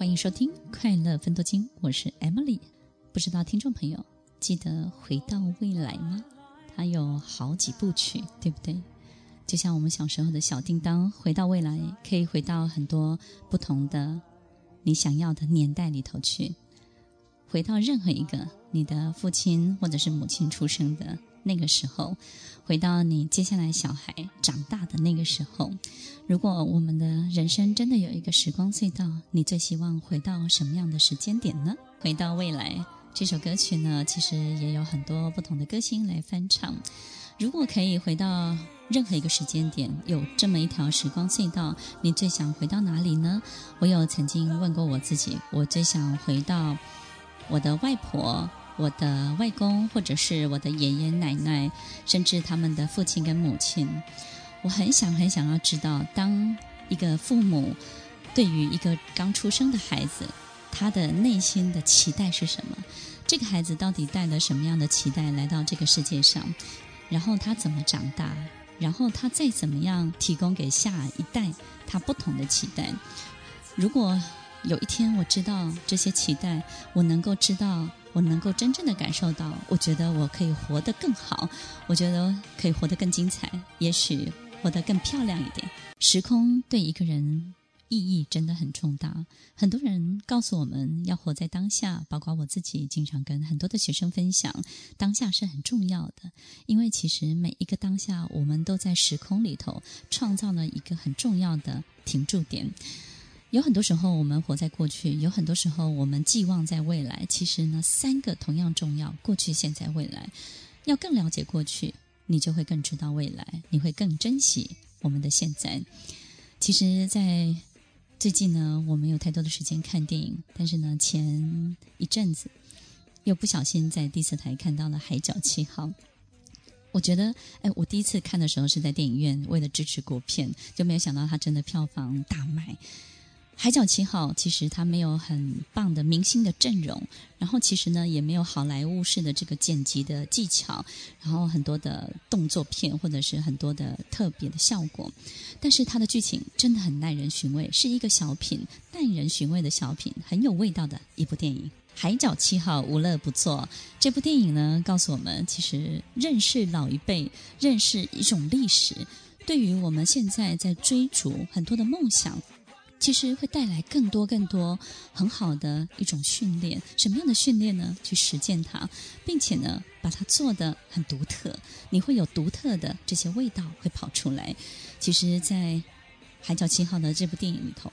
欢迎收听《快乐分多金》，我是 Emily。不知道听众朋友记得《回到未来》吗？它有好几部曲，对不对？就像我们小时候的小叮当，回到未来可以回到很多不同的你想要的年代里头去，回到任何一个你的父亲或者是母亲出生的那个时候，回到你接下来小孩长大的那个时候。如果我们的人生真的有一个时光隧道，你最希望回到什么样的时间点呢？回到未来这首歌曲呢，其实也有很多不同的歌星来翻唱。如果可以回到任何一个时间点，有这么一条时光隧道，你最想回到哪里呢？我有曾经问过我自己，我最想回到我的外婆。我的外公，或者是我的爷爷奶奶，甚至他们的父亲跟母亲，我很想很想要知道，当一个父母对于一个刚出生的孩子，他的内心的期待是什么？这个孩子到底带了什么样的期待来到这个世界上？然后他怎么长大？然后他再怎么样提供给下一代他不同的期待？如果有一天我知道这些期待，我能够知道。我能够真正的感受到，我觉得我可以活得更好，我觉得可以活得更精彩，也许活得更漂亮一点。时空对一个人意义真的很重大。很多人告诉我们要活在当下，包括我自己，经常跟很多的学生分享，当下是很重要的，因为其实每一个当下，我们都在时空里头创造了一个很重要的停驻点。有很多时候，我们活在过去；有很多时候，我们寄望在未来。其实呢，三个同样重要：过去、现在、未来。要更了解过去，你就会更知道未来，你会更珍惜我们的现在。其实，在最近呢，我没有太多的时间看电影，但是呢，前一阵子又不小心在第四台看到了《海角七号》。我觉得，哎，我第一次看的时候是在电影院，为了支持国片，就没有想到它真的票房大卖。海角七号其实它没有很棒的明星的阵容，然后其实呢也没有好莱坞式的这个剪辑的技巧，然后很多的动作片或者是很多的特别的效果，但是它的剧情真的很耐人寻味，是一个小品，耐人寻味的小品，很有味道的一部电影。海角七号无乐不作，这部电影呢告诉我们，其实认识老一辈，认识一种历史，对于我们现在在追逐很多的梦想。其实会带来更多更多很好的一种训练，什么样的训练呢？去实践它，并且呢，把它做得很独特，你会有独特的这些味道会跑出来。其实，在《海角七号》的这部电影里头，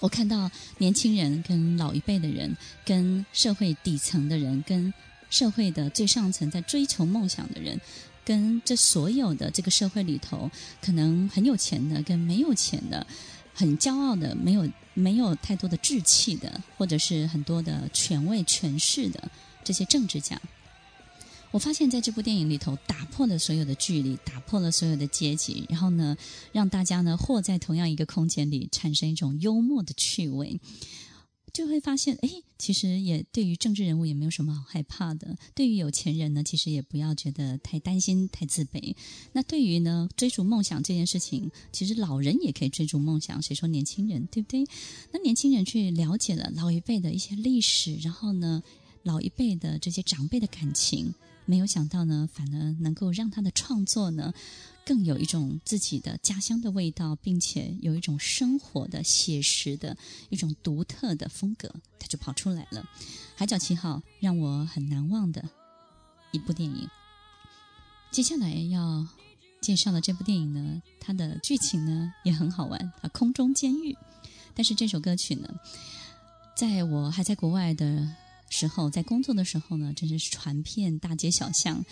我看到年轻人跟老一辈的人，跟社会底层的人，跟社会的最上层在追求梦想的人，跟这所有的这个社会里头，可能很有钱的跟没有钱的。很骄傲的，没有没有太多的志气的，或者是很多的权位权势的这些政治家，我发现在这部电影里头打破了所有的距离，打破了所有的阶级，然后呢，让大家呢或在同样一个空间里，产生一种幽默的趣味。就会发现，哎，其实也对于政治人物也没有什么好害怕的。对于有钱人呢，其实也不要觉得太担心、太自卑。那对于呢，追逐梦想这件事情，其实老人也可以追逐梦想。谁说年轻人，对不对？那年轻人去了解了老一辈的一些历史，然后呢，老一辈的这些长辈的感情，没有想到呢，反而能够让他的创作呢。更有一种自己的家乡的味道，并且有一种生活的写实的一种独特的风格，他就跑出来了。《海角七号》让我很难忘的一部电影。接下来要介绍的这部电影呢，它的剧情呢也很好玩，啊，空中监狱。但是这首歌曲呢，在我还在国外的时候，在工作的时候呢，真的是传遍大街小巷。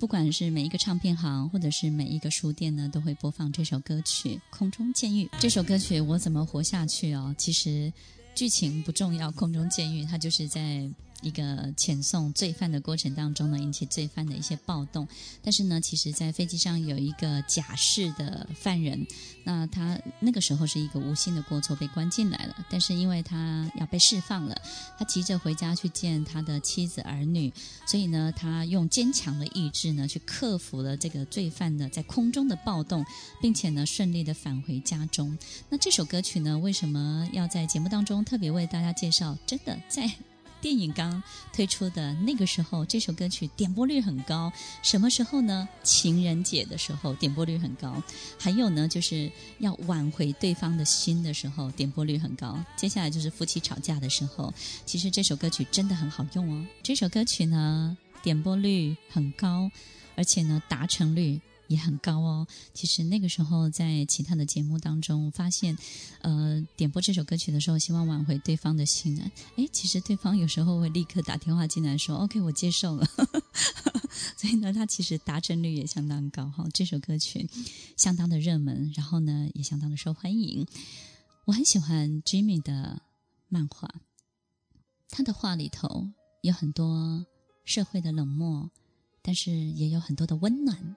不管是每一个唱片行，或者是每一个书店呢，都会播放这首歌曲《空中监狱》。这首歌曲《我怎么活下去》哦，其实剧情不重要，《空中监狱》它就是在一个遣送罪犯的过程当中呢，引起罪犯的一些暴动。但是呢，其实，在飞机上有一个假释的犯人，那他那个时候是一个无心的过错被关进来了。但是因为他要被释放了，他急着回家去见他的妻子儿女，所以呢，他用坚强的意志呢，去克服了这个罪犯的在空中的暴动，并且呢，顺利的返回家中。那这首歌曲呢，为什么要在节目当中特别为大家介绍？真的在。电影刚推出的那个时候，这首歌曲点播率很高。什么时候呢？情人节的时候点播率很高。还有呢，就是要挽回对方的心的时候，点播率很高。接下来就是夫妻吵架的时候，其实这首歌曲真的很好用哦。这首歌曲呢，点播率很高，而且呢，达成率。也很高哦。其实那个时候在其他的节目当中发现，呃，点播这首歌曲的时候，希望挽回对方的心呢。诶，其实对方有时候会立刻打电话进来说：“OK，我接受了。”所以呢，他其实达成率也相当高哈。这首歌曲相当的热门，然后呢，也相当的受欢迎。我很喜欢 Jimmy 的漫画，他的画里头有很多社会的冷漠，但是也有很多的温暖。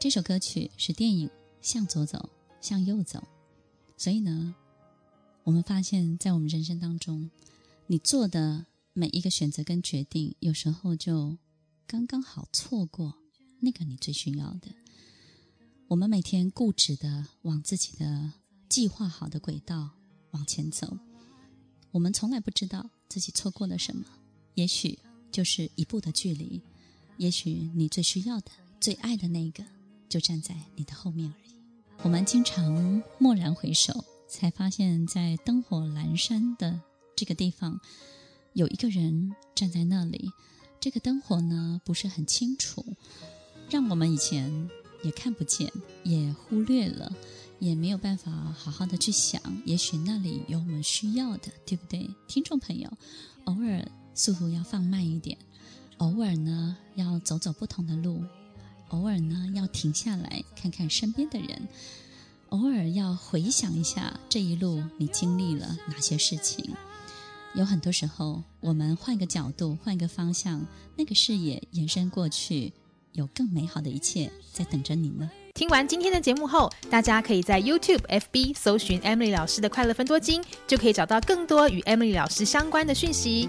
这首歌曲是电影《向左走，向右走》，所以呢，我们发现，在我们人生当中，你做的每一个选择跟决定，有时候就刚刚好错过那个你最需要的。我们每天固执的往自己的计划好的轨道往前走，我们从来不知道自己错过了什么，也许就是一步的距离，也许你最需要的、最爱的那个。就站在你的后面而已。我们经常蓦然回首，才发现，在灯火阑珊的这个地方，有一个人站在那里。这个灯火呢，不是很清楚，让我们以前也看不见，也忽略了，也没有办法好好的去想。也许那里有我们需要的，对不对？听众朋友，偶尔速度要放慢一点，偶尔呢，要走走不同的路。偶尔呢，要停下来看看身边的人；偶尔要回想一下这一路你经历了哪些事情。有很多时候，我们换个角度，换个方向，那个视野延伸过去，有更美好的一切在等着你呢。听完今天的节目后，大家可以在 YouTube、FB 搜寻 Emily 老师的快乐分多金，就可以找到更多与 Emily 老师相关的讯息。